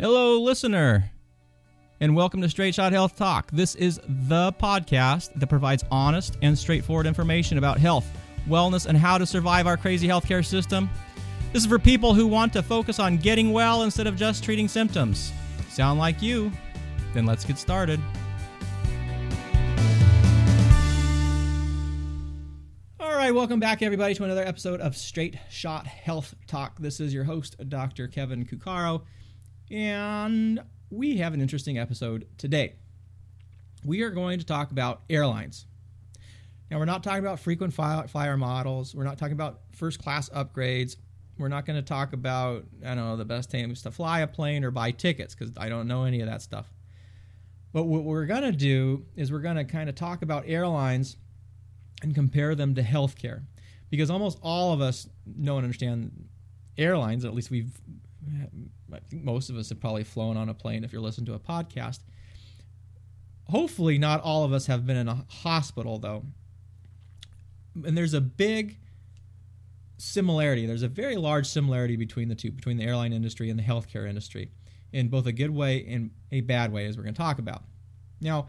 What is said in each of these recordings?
Hello, listener, and welcome to Straight Shot Health Talk. This is the podcast that provides honest and straightforward information about health, wellness, and how to survive our crazy healthcare system. This is for people who want to focus on getting well instead of just treating symptoms. Sound like you? Then let's get started. All right, welcome back, everybody, to another episode of Straight Shot Health Talk. This is your host, Dr. Kevin Cuccaro. And we have an interesting episode today. We are going to talk about airlines. Now, we're not talking about frequent flyer models. We're not talking about first class upgrades. We're not going to talk about, I don't know, the best times to fly a plane or buy tickets because I don't know any of that stuff. But what we're going to do is we're going to kind of talk about airlines and compare them to healthcare because almost all of us know and understand airlines, at least we've I think most of us have probably flown on a plane if you're listening to a podcast. Hopefully, not all of us have been in a hospital, though. And there's a big similarity. There's a very large similarity between the two, between the airline industry and the healthcare industry, in both a good way and a bad way, as we're going to talk about. Now,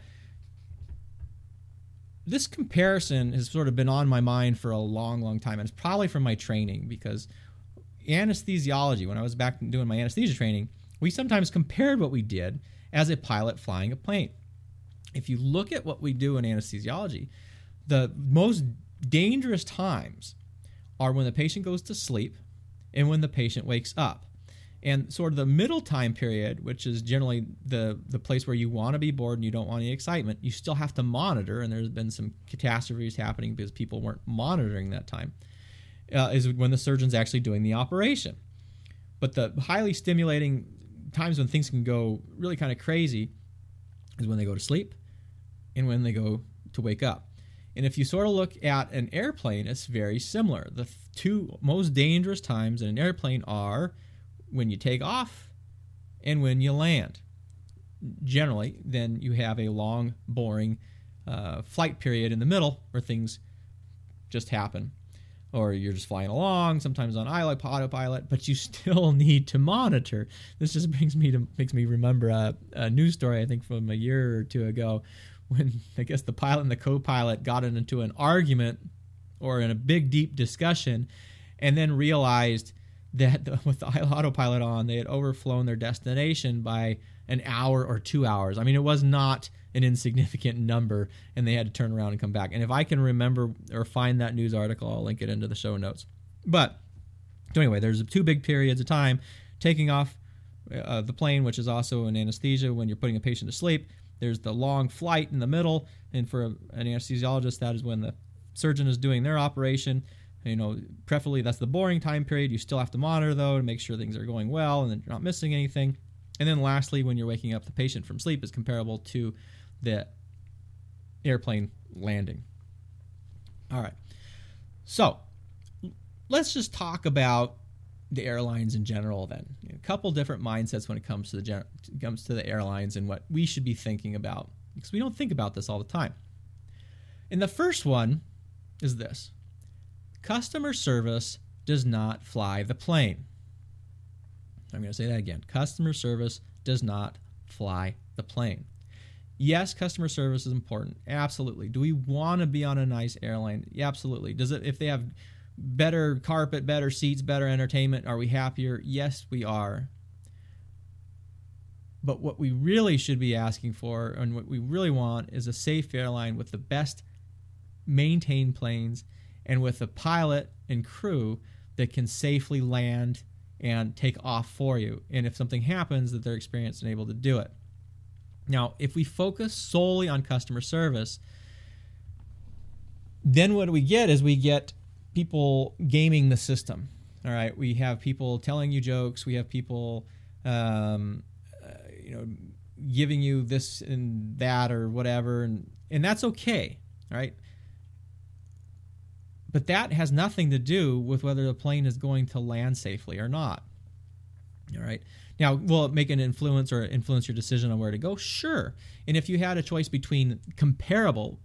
this comparison has sort of been on my mind for a long, long time, and it's probably from my training because anesthesiology, when I was back doing my anesthesia training, we sometimes compared what we did as a pilot flying a plane. If you look at what we do in anesthesiology, the most dangerous times are when the patient goes to sleep and when the patient wakes up. And sort of the middle time period, which is generally the, the place where you want to be bored and you don't want any excitement, you still have to monitor. And there's been some catastrophes happening because people weren't monitoring that time uh, is when the surgeon's actually doing the operation. But the highly stimulating times when things can go really kind of crazy is when they go to sleep and when they go to wake up. And if you sort of look at an airplane, it's very similar. The two most dangerous times in an airplane are when you take off and when you land. Generally, then you have a long, boring uh, flight period in the middle where things just happen or you're just flying along, sometimes on autopilot, but you still need to monitor. This just brings me to makes me remember a, a news story I think from a year or two ago when I guess the pilot and the co-pilot got into an argument or in a big deep discussion, and then realized that the, with the autopilot on, they had overflown their destination by an hour or two hours. I mean, it was not an insignificant number, and they had to turn around and come back. And if I can remember or find that news article, I'll link it into the show notes. But so anyway, there's two big periods of time taking off uh, the plane, which is also an anesthesia when you're putting a patient to sleep. There's the long flight in the middle, and for an anesthesiologist, that is when the surgeon is doing their operation. You know, preferably that's the boring time period. You still have to monitor though to make sure things are going well and that you're not missing anything. And then lastly, when you're waking up the patient from sleep, is comparable to the airplane landing. All right. So let's just talk about the airlines in general then. A couple different mindsets when it comes to the gen- comes to the airlines and what we should be thinking about because we don't think about this all the time. And the first one is this. Customer service does not fly the plane. I'm going to say that again. Customer service does not fly the plane. Yes, customer service is important. Absolutely. Do we want to be on a nice airline? Yeah, absolutely. Does it if they have better carpet, better seats, better entertainment, are we happier? Yes, we are. But what we really should be asking for and what we really want is a safe airline with the best maintained planes and with a pilot and crew that can safely land and take off for you. And if something happens, that they're experienced and able to do it. Now, if we focus solely on customer service, then what we get is we get people gaming the system. All right, we have people telling you jokes. We have people, um, uh, you know, giving you this and that or whatever, and and that's okay. All right, but that has nothing to do with whether the plane is going to land safely or not. All right. Now, will it make an influence or influence your decision on where to go? Sure. And if you had a choice between comparable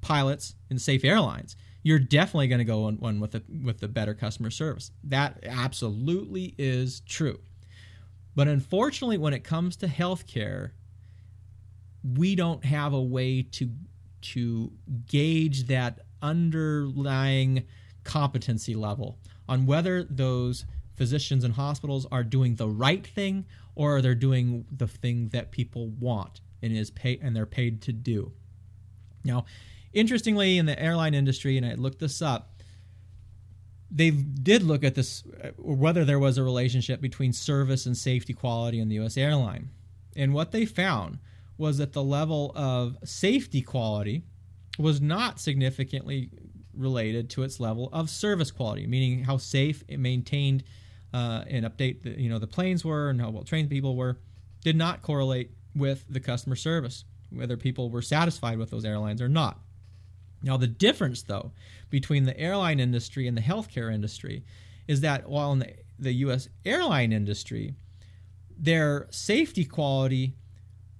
pilots and safe airlines, you're definitely going to go on one with the with the better customer service. That absolutely is true. But unfortunately, when it comes to healthcare, we don't have a way to to gauge that underlying competency level on whether those physicians and hospitals are doing the right thing or are they're doing the thing that people want and is pay and they're paid to do. Now, interestingly, in the airline industry, and I looked this up, they did look at this uh, whether there was a relationship between service and safety quality in the U.S. airline, and what they found was that the level of safety quality was not significantly related to its level of service quality, meaning how safe it maintained uh, and update the, you know the planes were and how well trained people were, did not correlate with the customer service, whether people were satisfied with those airlines or not. Now, the difference, though, between the airline industry and the healthcare industry is that while in the, the U.S. airline industry, their safety quality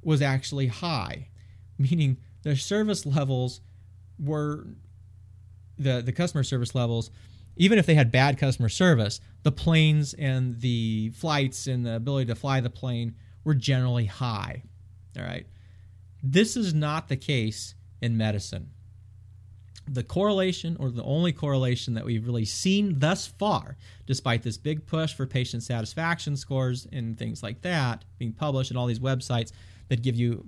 was actually high, meaning their service levels were the, the customer service levels, even if they had bad customer service, the planes and the flights and the ability to fly the plane were generally high. All right. This is not the case in medicine. The correlation, or the only correlation that we've really seen thus far, despite this big push for patient satisfaction scores and things like that being published in all these websites that give you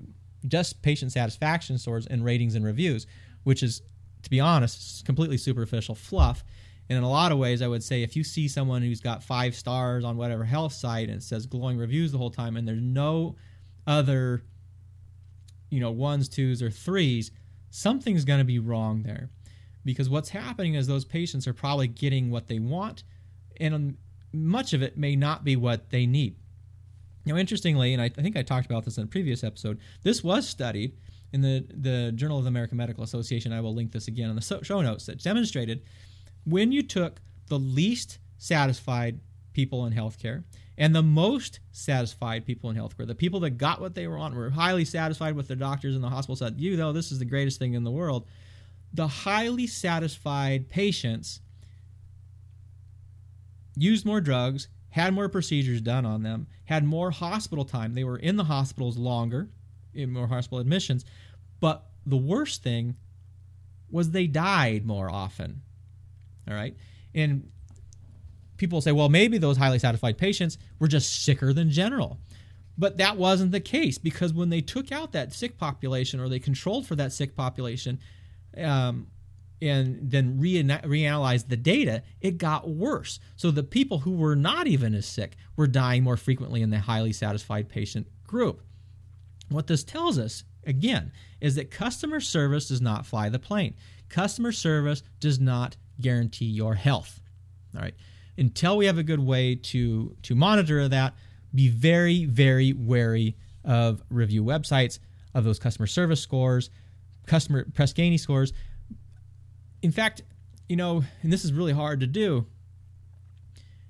just patient satisfaction scores and ratings and reviews, which is, to be honest, completely superficial fluff. And in a lot of ways, I would say if you see someone who's got five stars on whatever health site and it says glowing reviews the whole time, and there's no other, you know, ones, twos, or threes, something's going to be wrong there. Because what's happening is those patients are probably getting what they want, and um, much of it may not be what they need. Now, interestingly, and I, I think I talked about this in a previous episode, this was studied in the, the Journal of the American Medical Association. I will link this again in the show notes that demonstrated when you took the least satisfied people in healthcare and the most satisfied people in healthcare, the people that got what they want, were highly satisfied with their doctors in the hospital, said, you know, this is the greatest thing in the world. The highly satisfied patients used more drugs, had more procedures done on them, had more hospital time. They were in the hospitals longer, in more hospital admissions. But the worst thing was they died more often. All right. And people say, well, maybe those highly satisfied patients were just sicker than general. But that wasn't the case because when they took out that sick population or they controlled for that sick population um, and then re- reanalyzed the data, it got worse. So the people who were not even as sick were dying more frequently in the highly satisfied patient group. What this tells us, again, is that customer service does not fly the plane. Customer service does not guarantee your health. All right. Until we have a good way to to monitor that, be very very wary of review websites, of those customer service scores, customer Press Ganey scores. In fact, you know, and this is really hard to do.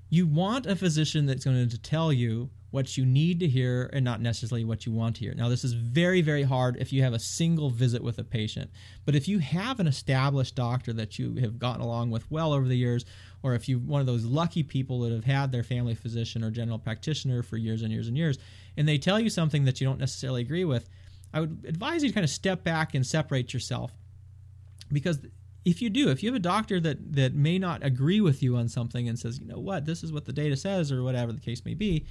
You want a physician that's going to tell you what you need to hear and not necessarily what you want to hear. Now, this is very, very hard if you have a single visit with a patient. But if you have an established doctor that you have gotten along with well over the years, or if you're one of those lucky people that have had their family physician or general practitioner for years and years and years, and they tell you something that you don't necessarily agree with, I would advise you to kind of step back and separate yourself. Because if you do, if you have a doctor that, that may not agree with you on something and says, you know what, this is what the data says, or whatever the case may be,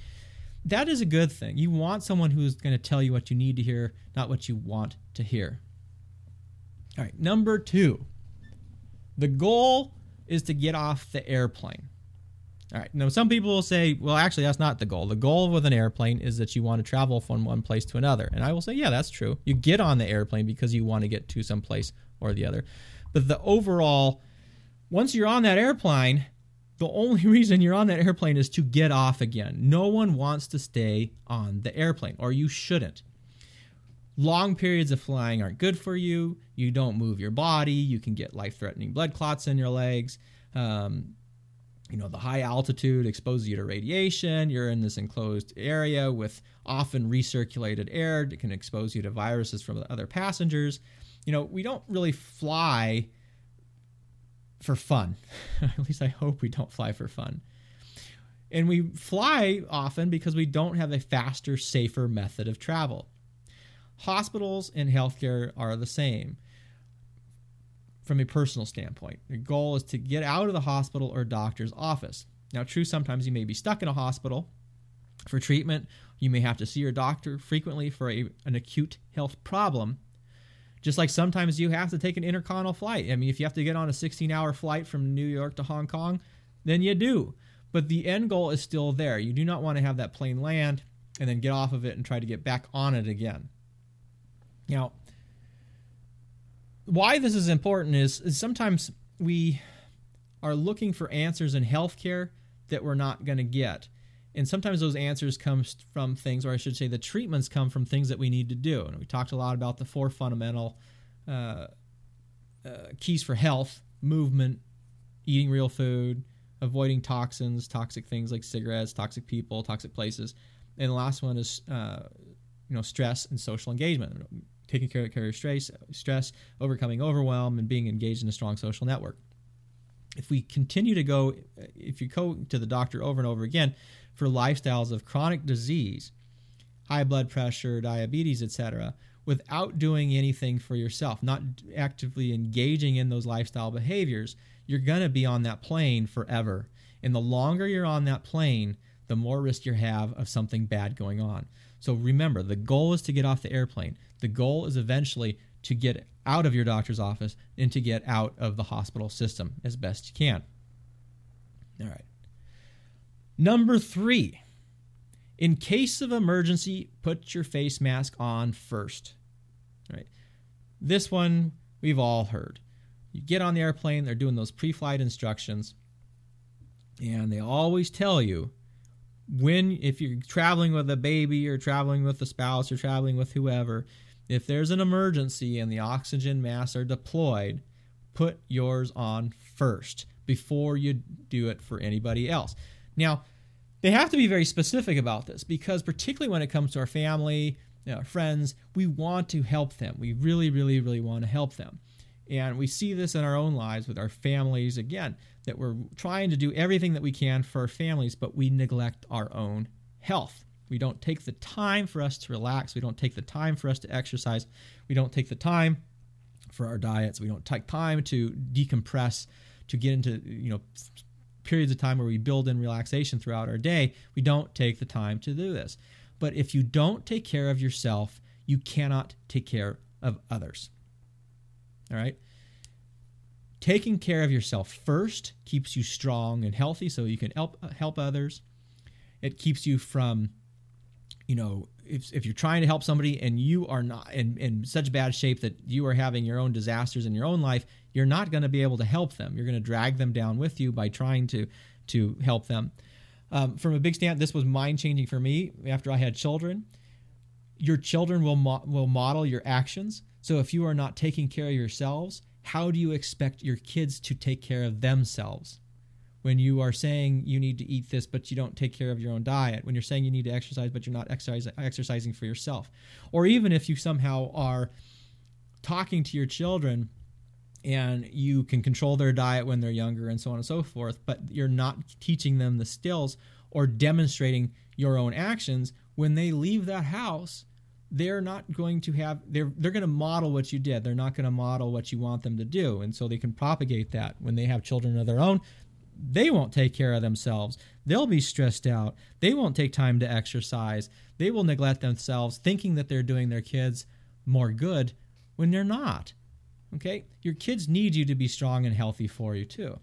that is a good thing. You want someone who's going to tell you what you need to hear, not what you want to hear. All right, number two. The goal is to get off the airplane. All right, now some people will say, well, actually, that's not the goal. The goal with an airplane is that you want to travel from one place to another. And I will say, yeah, that's true. You get on the airplane because you want to get to some place or the other. But the overall, once you're on that airplane, the only reason you're on that airplane is to get off again. No one wants to stay on the airplane, or you shouldn't. Long periods of flying aren't good for you. You don't move your body. You can get life threatening blood clots in your legs. Um, you know, the high altitude exposes you to radiation. You're in this enclosed area with often recirculated air that can expose you to viruses from other passengers. You know, we don't really fly for fun. At least I hope we don't fly for fun. And we fly often because we don't have a faster, safer method of travel. Hospitals and healthcare are the same from a personal standpoint. The goal is to get out of the hospital or doctor's office. Now, true, sometimes you may be stuck in a hospital for treatment. You may have to see your doctor frequently for a, an acute health problem. Just like sometimes you have to take an intercontinental flight. I mean, if you have to get on a 16 hour flight from New York to Hong Kong, then you do. But the end goal is still there. You do not want to have that plane land and then get off of it and try to get back on it again. Now, why this is important is, is sometimes we are looking for answers in healthcare that we're not going to get. And sometimes those answers come from things, or I should say, the treatments come from things that we need to do. And we talked a lot about the four fundamental uh, uh, keys for health: movement, eating real food, avoiding toxins, toxic things like cigarettes, toxic people, toxic places, and the last one is uh, you know stress and social engagement taking care of, of stress, stress, overcoming overwhelm, and being engaged in a strong social network. If we continue to go, if you go to the doctor over and over again for lifestyles of chronic disease, high blood pressure, diabetes, etc., without doing anything for yourself, not actively engaging in those lifestyle behaviors, you're going to be on that plane forever. And the longer you're on that plane, the more risk you have of something bad going on. So remember, the goal is to get off the airplane. The goal is eventually to get out of your doctor's office and to get out of the hospital system as best you can. All right. Number three, in case of emergency, put your face mask on first. All right. This one we've all heard. You get on the airplane, they're doing those pre flight instructions, and they always tell you when, if you're traveling with a baby or traveling with a spouse or traveling with whoever, if there's an emergency and the oxygen masks are deployed, put yours on first before you do it for anybody else. Now, they have to be very specific about this because, particularly when it comes to our family, you know, our friends, we want to help them. We really, really, really want to help them. And we see this in our own lives with our families again, that we're trying to do everything that we can for our families, but we neglect our own health. We don't take the time for us to relax. We don't take the time for us to exercise. We don't take the time for our diets. We don't take time to decompress, to get into, you know, periods of time where we build in relaxation throughout our day. We don't take the time to do this. But if you don't take care of yourself, you cannot take care of others. All right? Taking care of yourself first keeps you strong and healthy so you can help help others. It keeps you from you know, if, if you're trying to help somebody and you are not in, in such bad shape that you are having your own disasters in your own life, you're not going to be able to help them. You're going to drag them down with you by trying to to help them. Um, from a big stand, this was mind changing for me after I had children. Your children will mo- will model your actions. So if you are not taking care of yourselves, how do you expect your kids to take care of themselves? When you are saying you need to eat this but you don't take care of your own diet when you're saying you need to exercise but you're not exercising for yourself. Or even if you somehow are talking to your children and you can control their diet when they're younger and so on and so forth but you're not teaching them the skills or demonstrating your own actions when they leave that house they're not going to have they're they're going to model what you did. They're not going to model what you want them to do. And so they can propagate that when they have children of their own they won't take care of themselves. They'll be stressed out. They won't take time to exercise. They will neglect themselves, thinking that they're doing their kids more good when they're not. Okay? Your kids need you to be strong and healthy for you, too.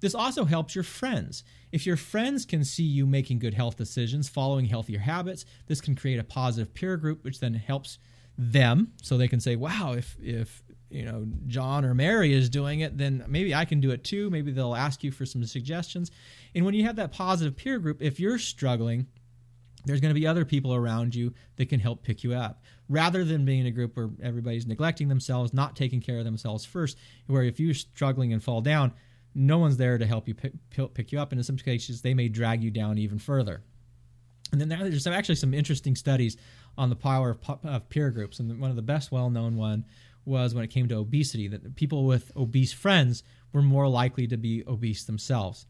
This also helps your friends. If your friends can see you making good health decisions, following healthier habits, this can create a positive peer group, which then helps them so they can say, wow, if, if you know John or Mary is doing it, then maybe I can do it too. Maybe they'll ask you for some suggestions. And when you have that positive peer group, if you're struggling, there's going to be other people around you that can help pick you up rather than being in a group where everybody's neglecting themselves, not taking care of themselves first, where if you're struggling and fall down, no one's there to help you pick, pick you up. And in some cases, they may drag you down even further. And then there's actually some interesting studies on the power of, peer groups. And one of the best well known one was when it came to obesity, that people with obese friends were more likely to be obese themselves.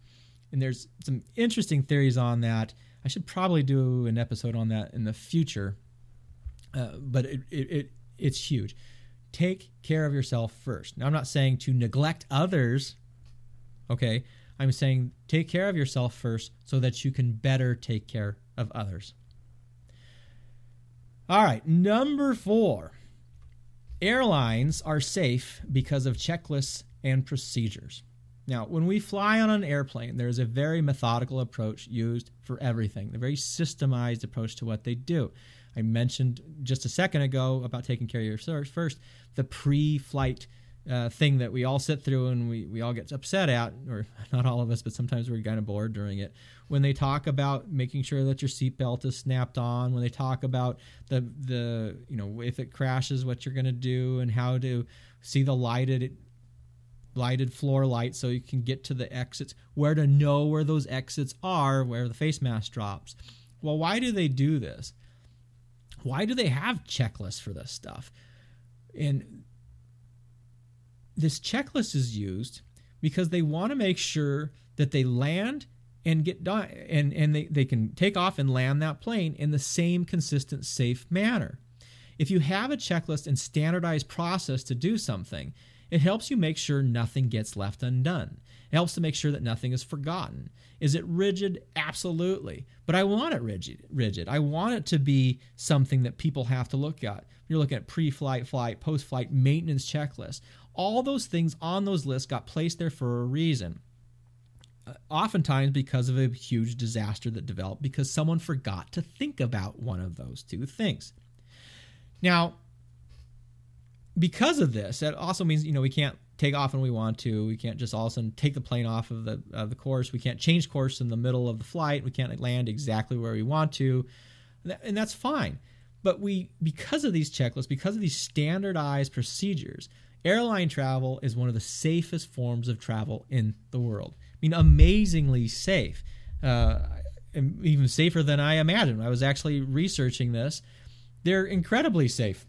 and there's some interesting theories on that. I should probably do an episode on that in the future, uh, but it, it, it it's huge. Take care of yourself first. Now, I'm not saying to neglect others. Okay, I'm saying take care of yourself first so that you can better take care of others. All right, number four airlines are safe because of checklists and procedures. Now, when we fly on an airplane, there is a very methodical approach used for everything, a very systemized approach to what they do. I mentioned just a second ago about taking care of your first, the pre flight uh, thing that we all sit through and we, we all get upset at, or not all of us, but sometimes we're kind of bored during it. When they talk about making sure that your seatbelt is snapped on, when they talk about the the you know if it crashes, what you're going to do, and how to see the lighted lighted floor light so you can get to the exits, where to know where those exits are, where the face mask drops. Well, why do they do this? Why do they have checklists for this stuff? And this checklist is used because they want to make sure that they land and get done and, and they, they can take off and land that plane in the same consistent, safe manner. If you have a checklist and standardized process to do something, it helps you make sure nothing gets left undone. It helps to make sure that nothing is forgotten. Is it rigid? Absolutely. But I want it rigid. Rigid. I want it to be something that people have to look at. You're looking at pre-flight, flight, post-flight maintenance checklist. All those things on those lists got placed there for a reason. Uh, oftentimes because of a huge disaster that developed because someone forgot to think about one of those two things. Now, because of this, it also means you know we can't take off when we want to. We can't just all of a sudden take the plane off of the of the course. We can't change course in the middle of the flight. We can't land exactly where we want to, and that's fine. But we, because of these checklists, because of these standardized procedures, airline travel is one of the safest forms of travel in the world. I mean, amazingly safe, uh, even safer than I imagined. I was actually researching this. They're incredibly safe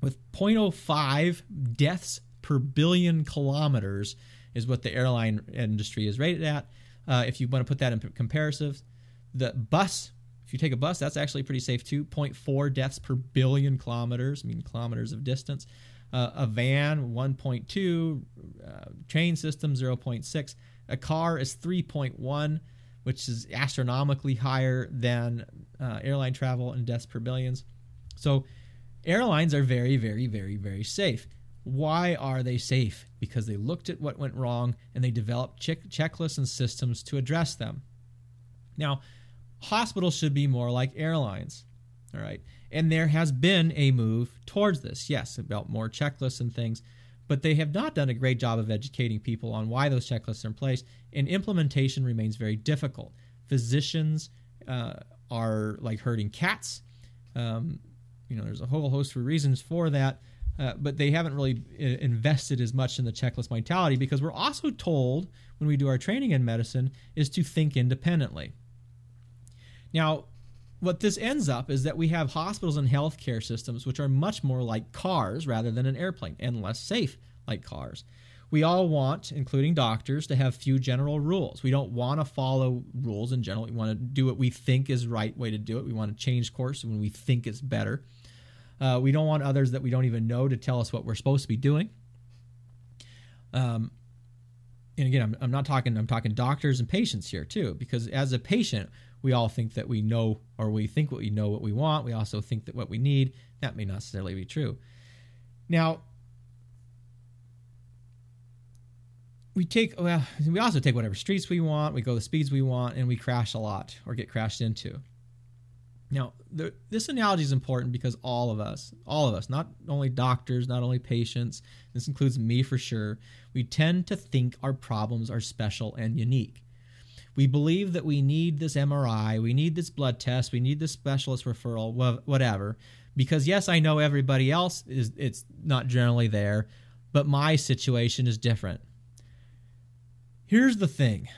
with 0.05 deaths per billion kilometers is what the airline industry is rated at. Uh, if you want to put that in comparison, the bus, if you take a bus, that's actually pretty safe too. 0.4 deaths per billion kilometers, I mean kilometers of distance. Uh, a van, 1.2. Uh, train system, 0.6. A car is 3.1, which is astronomically higher than uh, airline travel and deaths per billions. So airlines are very, very, very, very safe. Why are they safe? Because they looked at what went wrong and they developed check- checklists and systems to address them. Now, hospitals should be more like airlines. All right. And there has been a move towards this, yes, about more checklists and things, but they have not done a great job of educating people on why those checklists are in place, and implementation remains very difficult. Physicians uh, are like herding cats. Um, you know, there's a whole host of reasons for that. Uh, but they haven't really uh, invested as much in the checklist mentality because we're also told when we do our training in medicine is to think independently. Now, what this ends up is that we have hospitals and healthcare systems which are much more like cars rather than an airplane and less safe like cars. We all want, including doctors, to have few general rules. We don't want to follow rules in general. We want to do what we think is right way to do it. We want to change course when we think it's better. Uh, we don't want others that we don't even know to tell us what we're supposed to be doing. Um, and again, I'm, I'm not talking. I'm talking doctors and patients here too, because as a patient, we all think that we know, or we think what we know what we want. We also think that what we need. That may not necessarily be true. Now, we take well, we also take whatever streets we want. We go the speeds we want, and we crash a lot or get crashed into. Now, the, this analogy is important because all of us, all of us, not only doctors, not only patients, this includes me for sure, we tend to think our problems are special and unique. We believe that we need this MRI, we need this blood test, we need this specialist referral, whatever. Because yes, I know everybody else is it's not generally there, but my situation is different. Here's the thing.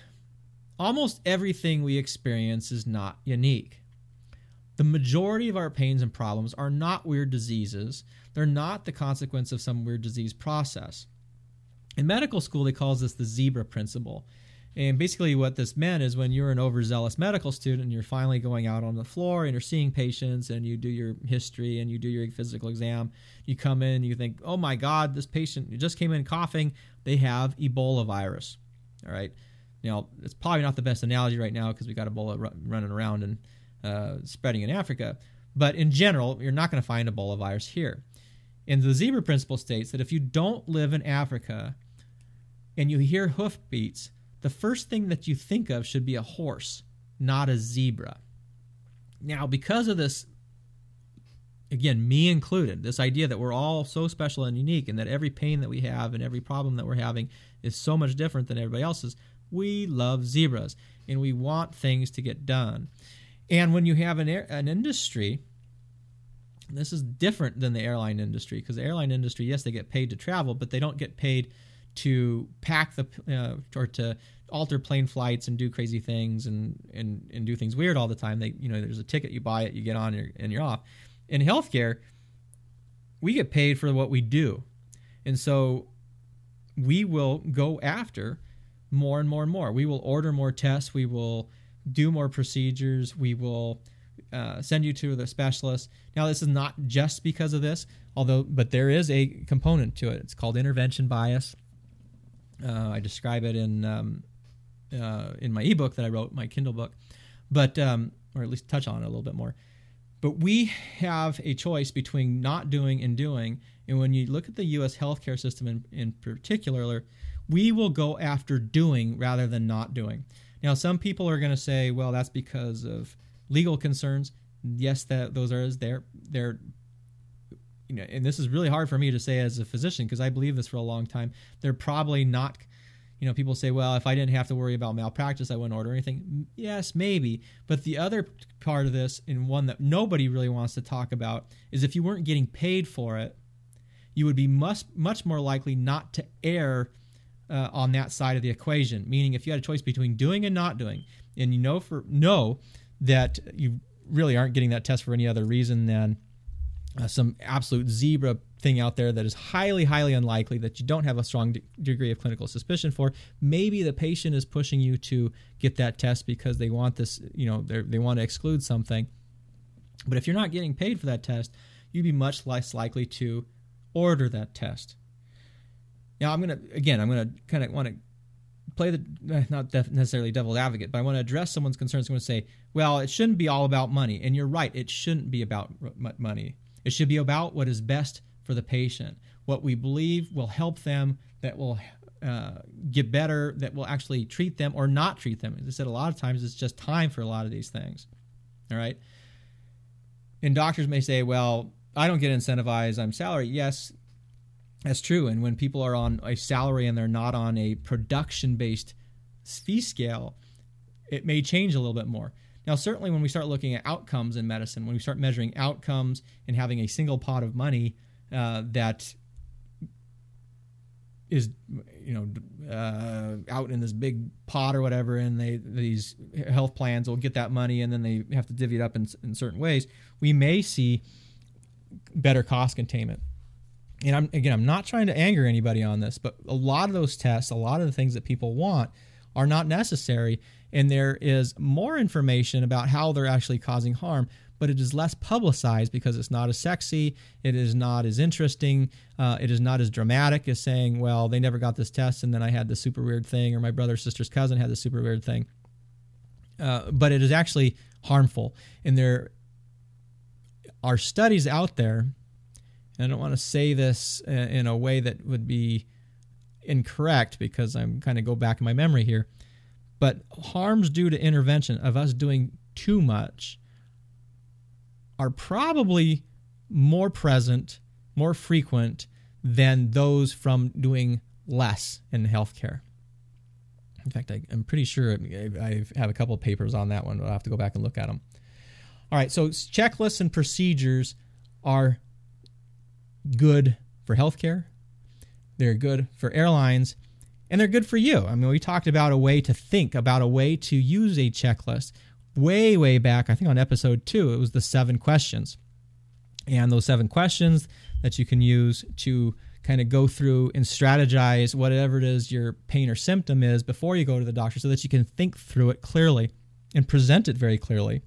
Almost everything we experience is not unique. The majority of our pains and problems are not weird diseases. They're not the consequence of some weird disease process. In medical school, they call this the zebra principle. And basically, what this meant is when you're an overzealous medical student and you're finally going out on the floor and you're seeing patients and you do your history and you do your physical exam, you come in, you think, oh my God, this patient just came in coughing, they have Ebola virus. All right. Now, it's probably not the best analogy right now because we got Ebola running around and uh, spreading in Africa. But in general, you're not going to find Ebola virus here. And the zebra principle states that if you don't live in Africa and you hear hoofbeats, the first thing that you think of should be a horse, not a zebra. Now, because of this, again, me included, this idea that we're all so special and unique and that every pain that we have and every problem that we're having is so much different than everybody else's, we love zebras and we want things to get done. And when you have an, air, an industry, this is different than the airline industry because the airline industry, yes, they get paid to travel, but they don't get paid to pack the uh, or to alter plane flights and do crazy things and, and and do things weird all the time. They you know there's a ticket you buy it you get on you're, and you're off. In healthcare, we get paid for what we do, and so we will go after more and more and more. We will order more tests. We will do more procedures. We will uh, send you to the specialist. Now, this is not just because of this, although, but there is a component to it. It's called intervention bias. Uh, I describe it in um, uh, in my ebook that I wrote, my Kindle book, but um, or at least touch on it a little bit more. But we have a choice between not doing and doing. And when you look at the U.S. healthcare system in, in particular, we will go after doing rather than not doing. Now, some people are going to say, well, that's because of legal concerns. Yes, that those are they're they're you know, and this is really hard for me to say as a physician because I believe this for a long time. They're probably not you know, people say, well, if I didn't have to worry about malpractice, I wouldn't order anything. Yes, maybe. But the other part of this, and one that nobody really wants to talk about, is if you weren't getting paid for it, you would be much, much more likely not to err uh, on that side of the equation. Meaning, if you had a choice between doing and not doing, and you know for know that you really aren't getting that test for any other reason than uh, some absolute zebra thing out there that is highly, highly unlikely that you don't have a strong de- degree of clinical suspicion for. Maybe the patient is pushing you to get that test because they want this, you know, they want to exclude something. But if you're not getting paid for that test, you'd be much less likely to order that test. Now, I'm to, again, I'm to kind of want to play the, eh, not necessarily devil's advocate, but I want to address someone's concerns. I'm going to say, well, it shouldn't be all about money. And you're right, it shouldn't be about money. It should be about what is best for the patient, what we believe will help them, that will uh, get better, that will actually treat them or not treat them. As I said, a lot of times it's just time for a lot of these things. All right. And doctors may say, well, I don't get incentivized, I'm salary. Yes, that's true. And when people are on a salary and they're not on a production based fee scale, it may change a little bit more. Now, certainly when we start looking at outcomes in medicine, when we start measuring outcomes and having a single pot of money uh, that is you know uh, out in this big pot or whatever, and they these health plans will get that money, and then they have to divvy it up in, in certain ways. We may see better cost containment. And I'm again, I'm not trying to anger anybody on this, but a lot of those tests, a lot of the things that people want, are not necessary, and there is more information about how they're actually causing harm but it is less publicized because it's not as sexy, it is not as interesting, uh, it is not as dramatic as saying, well, they never got this test and then I had this super weird thing, or my brother sister's cousin had this super weird thing. Uh, but it is actually harmful. And there are studies out there, and I don't want to say this uh, in a way that would be incorrect because I'm kind of go back in my memory here, but harms due to intervention of us doing too much are probably more present, more frequent than those from doing less in healthcare. In fact, I, am pretty sure I have a couple of papers on that one, but I'll have to go back and look at them. All right, so checklists and procedures are good for healthcare, they're good for airlines, and they're good for you. I mean, we talked about a way to think, about a way to use a checklist way, way back, I think on episode two, it was the seven questions. And those seven questions that you can use to kind of go through and strategize whatever it is your pain or symptom is before you go to the doctor so that you can think through it clearly and present it very clearly.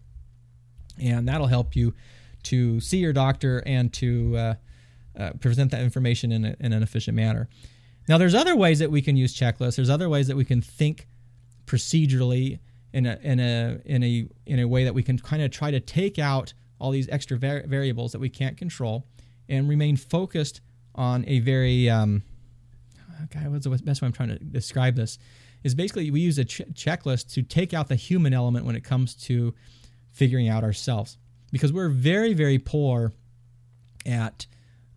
And that'll help you to see your doctor and to uh, uh, present that information in, a, in an efficient manner. Now, there's other ways that we can use checklists. There's other ways that we can think procedurally in a in a in a in a way that we can kind of try to take out all these extra var- variables that we can't control and remain focused on a very um, what's the best way I'm trying to describe this? Is basically we use a ch- checklist to take out the human element when it comes to figuring out ourselves because we're very very poor at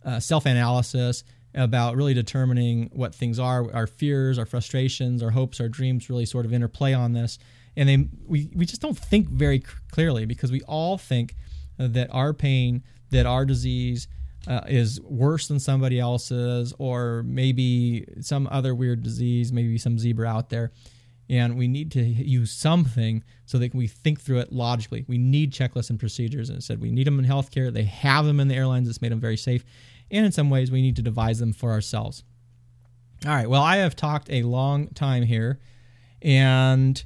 uh, self-analysis about really determining what things are our fears our frustrations our hopes our dreams really sort of interplay on this. And they we, we just don't think very clearly because we all think that our pain that our disease uh, is worse than somebody else's or maybe some other weird disease maybe some zebra out there and we need to use something so that we think through it logically we need checklists and procedures and it said we need them in healthcare they have them in the airlines it's made them very safe and in some ways we need to devise them for ourselves. All right, well, I have talked a long time here, and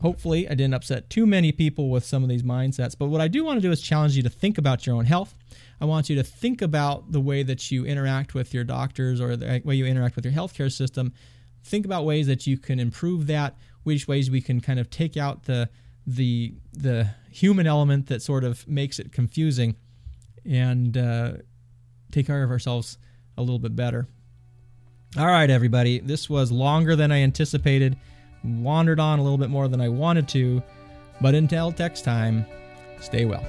hopefully I didn't upset too many people with some of these mindsets. But what I do want to do is challenge you to think about your own health. I want you to think about the way that you interact with your doctors or the uh, way you interact with your healthcare system. Think about ways that you can improve that, which ways we can kind of take out the the the human element that sort of makes it confusing and uh, take care of ourselves a little bit better. All right, everybody. This was longer than I anticipated, wandered on a little bit more than I wanted to, but until next time, stay well.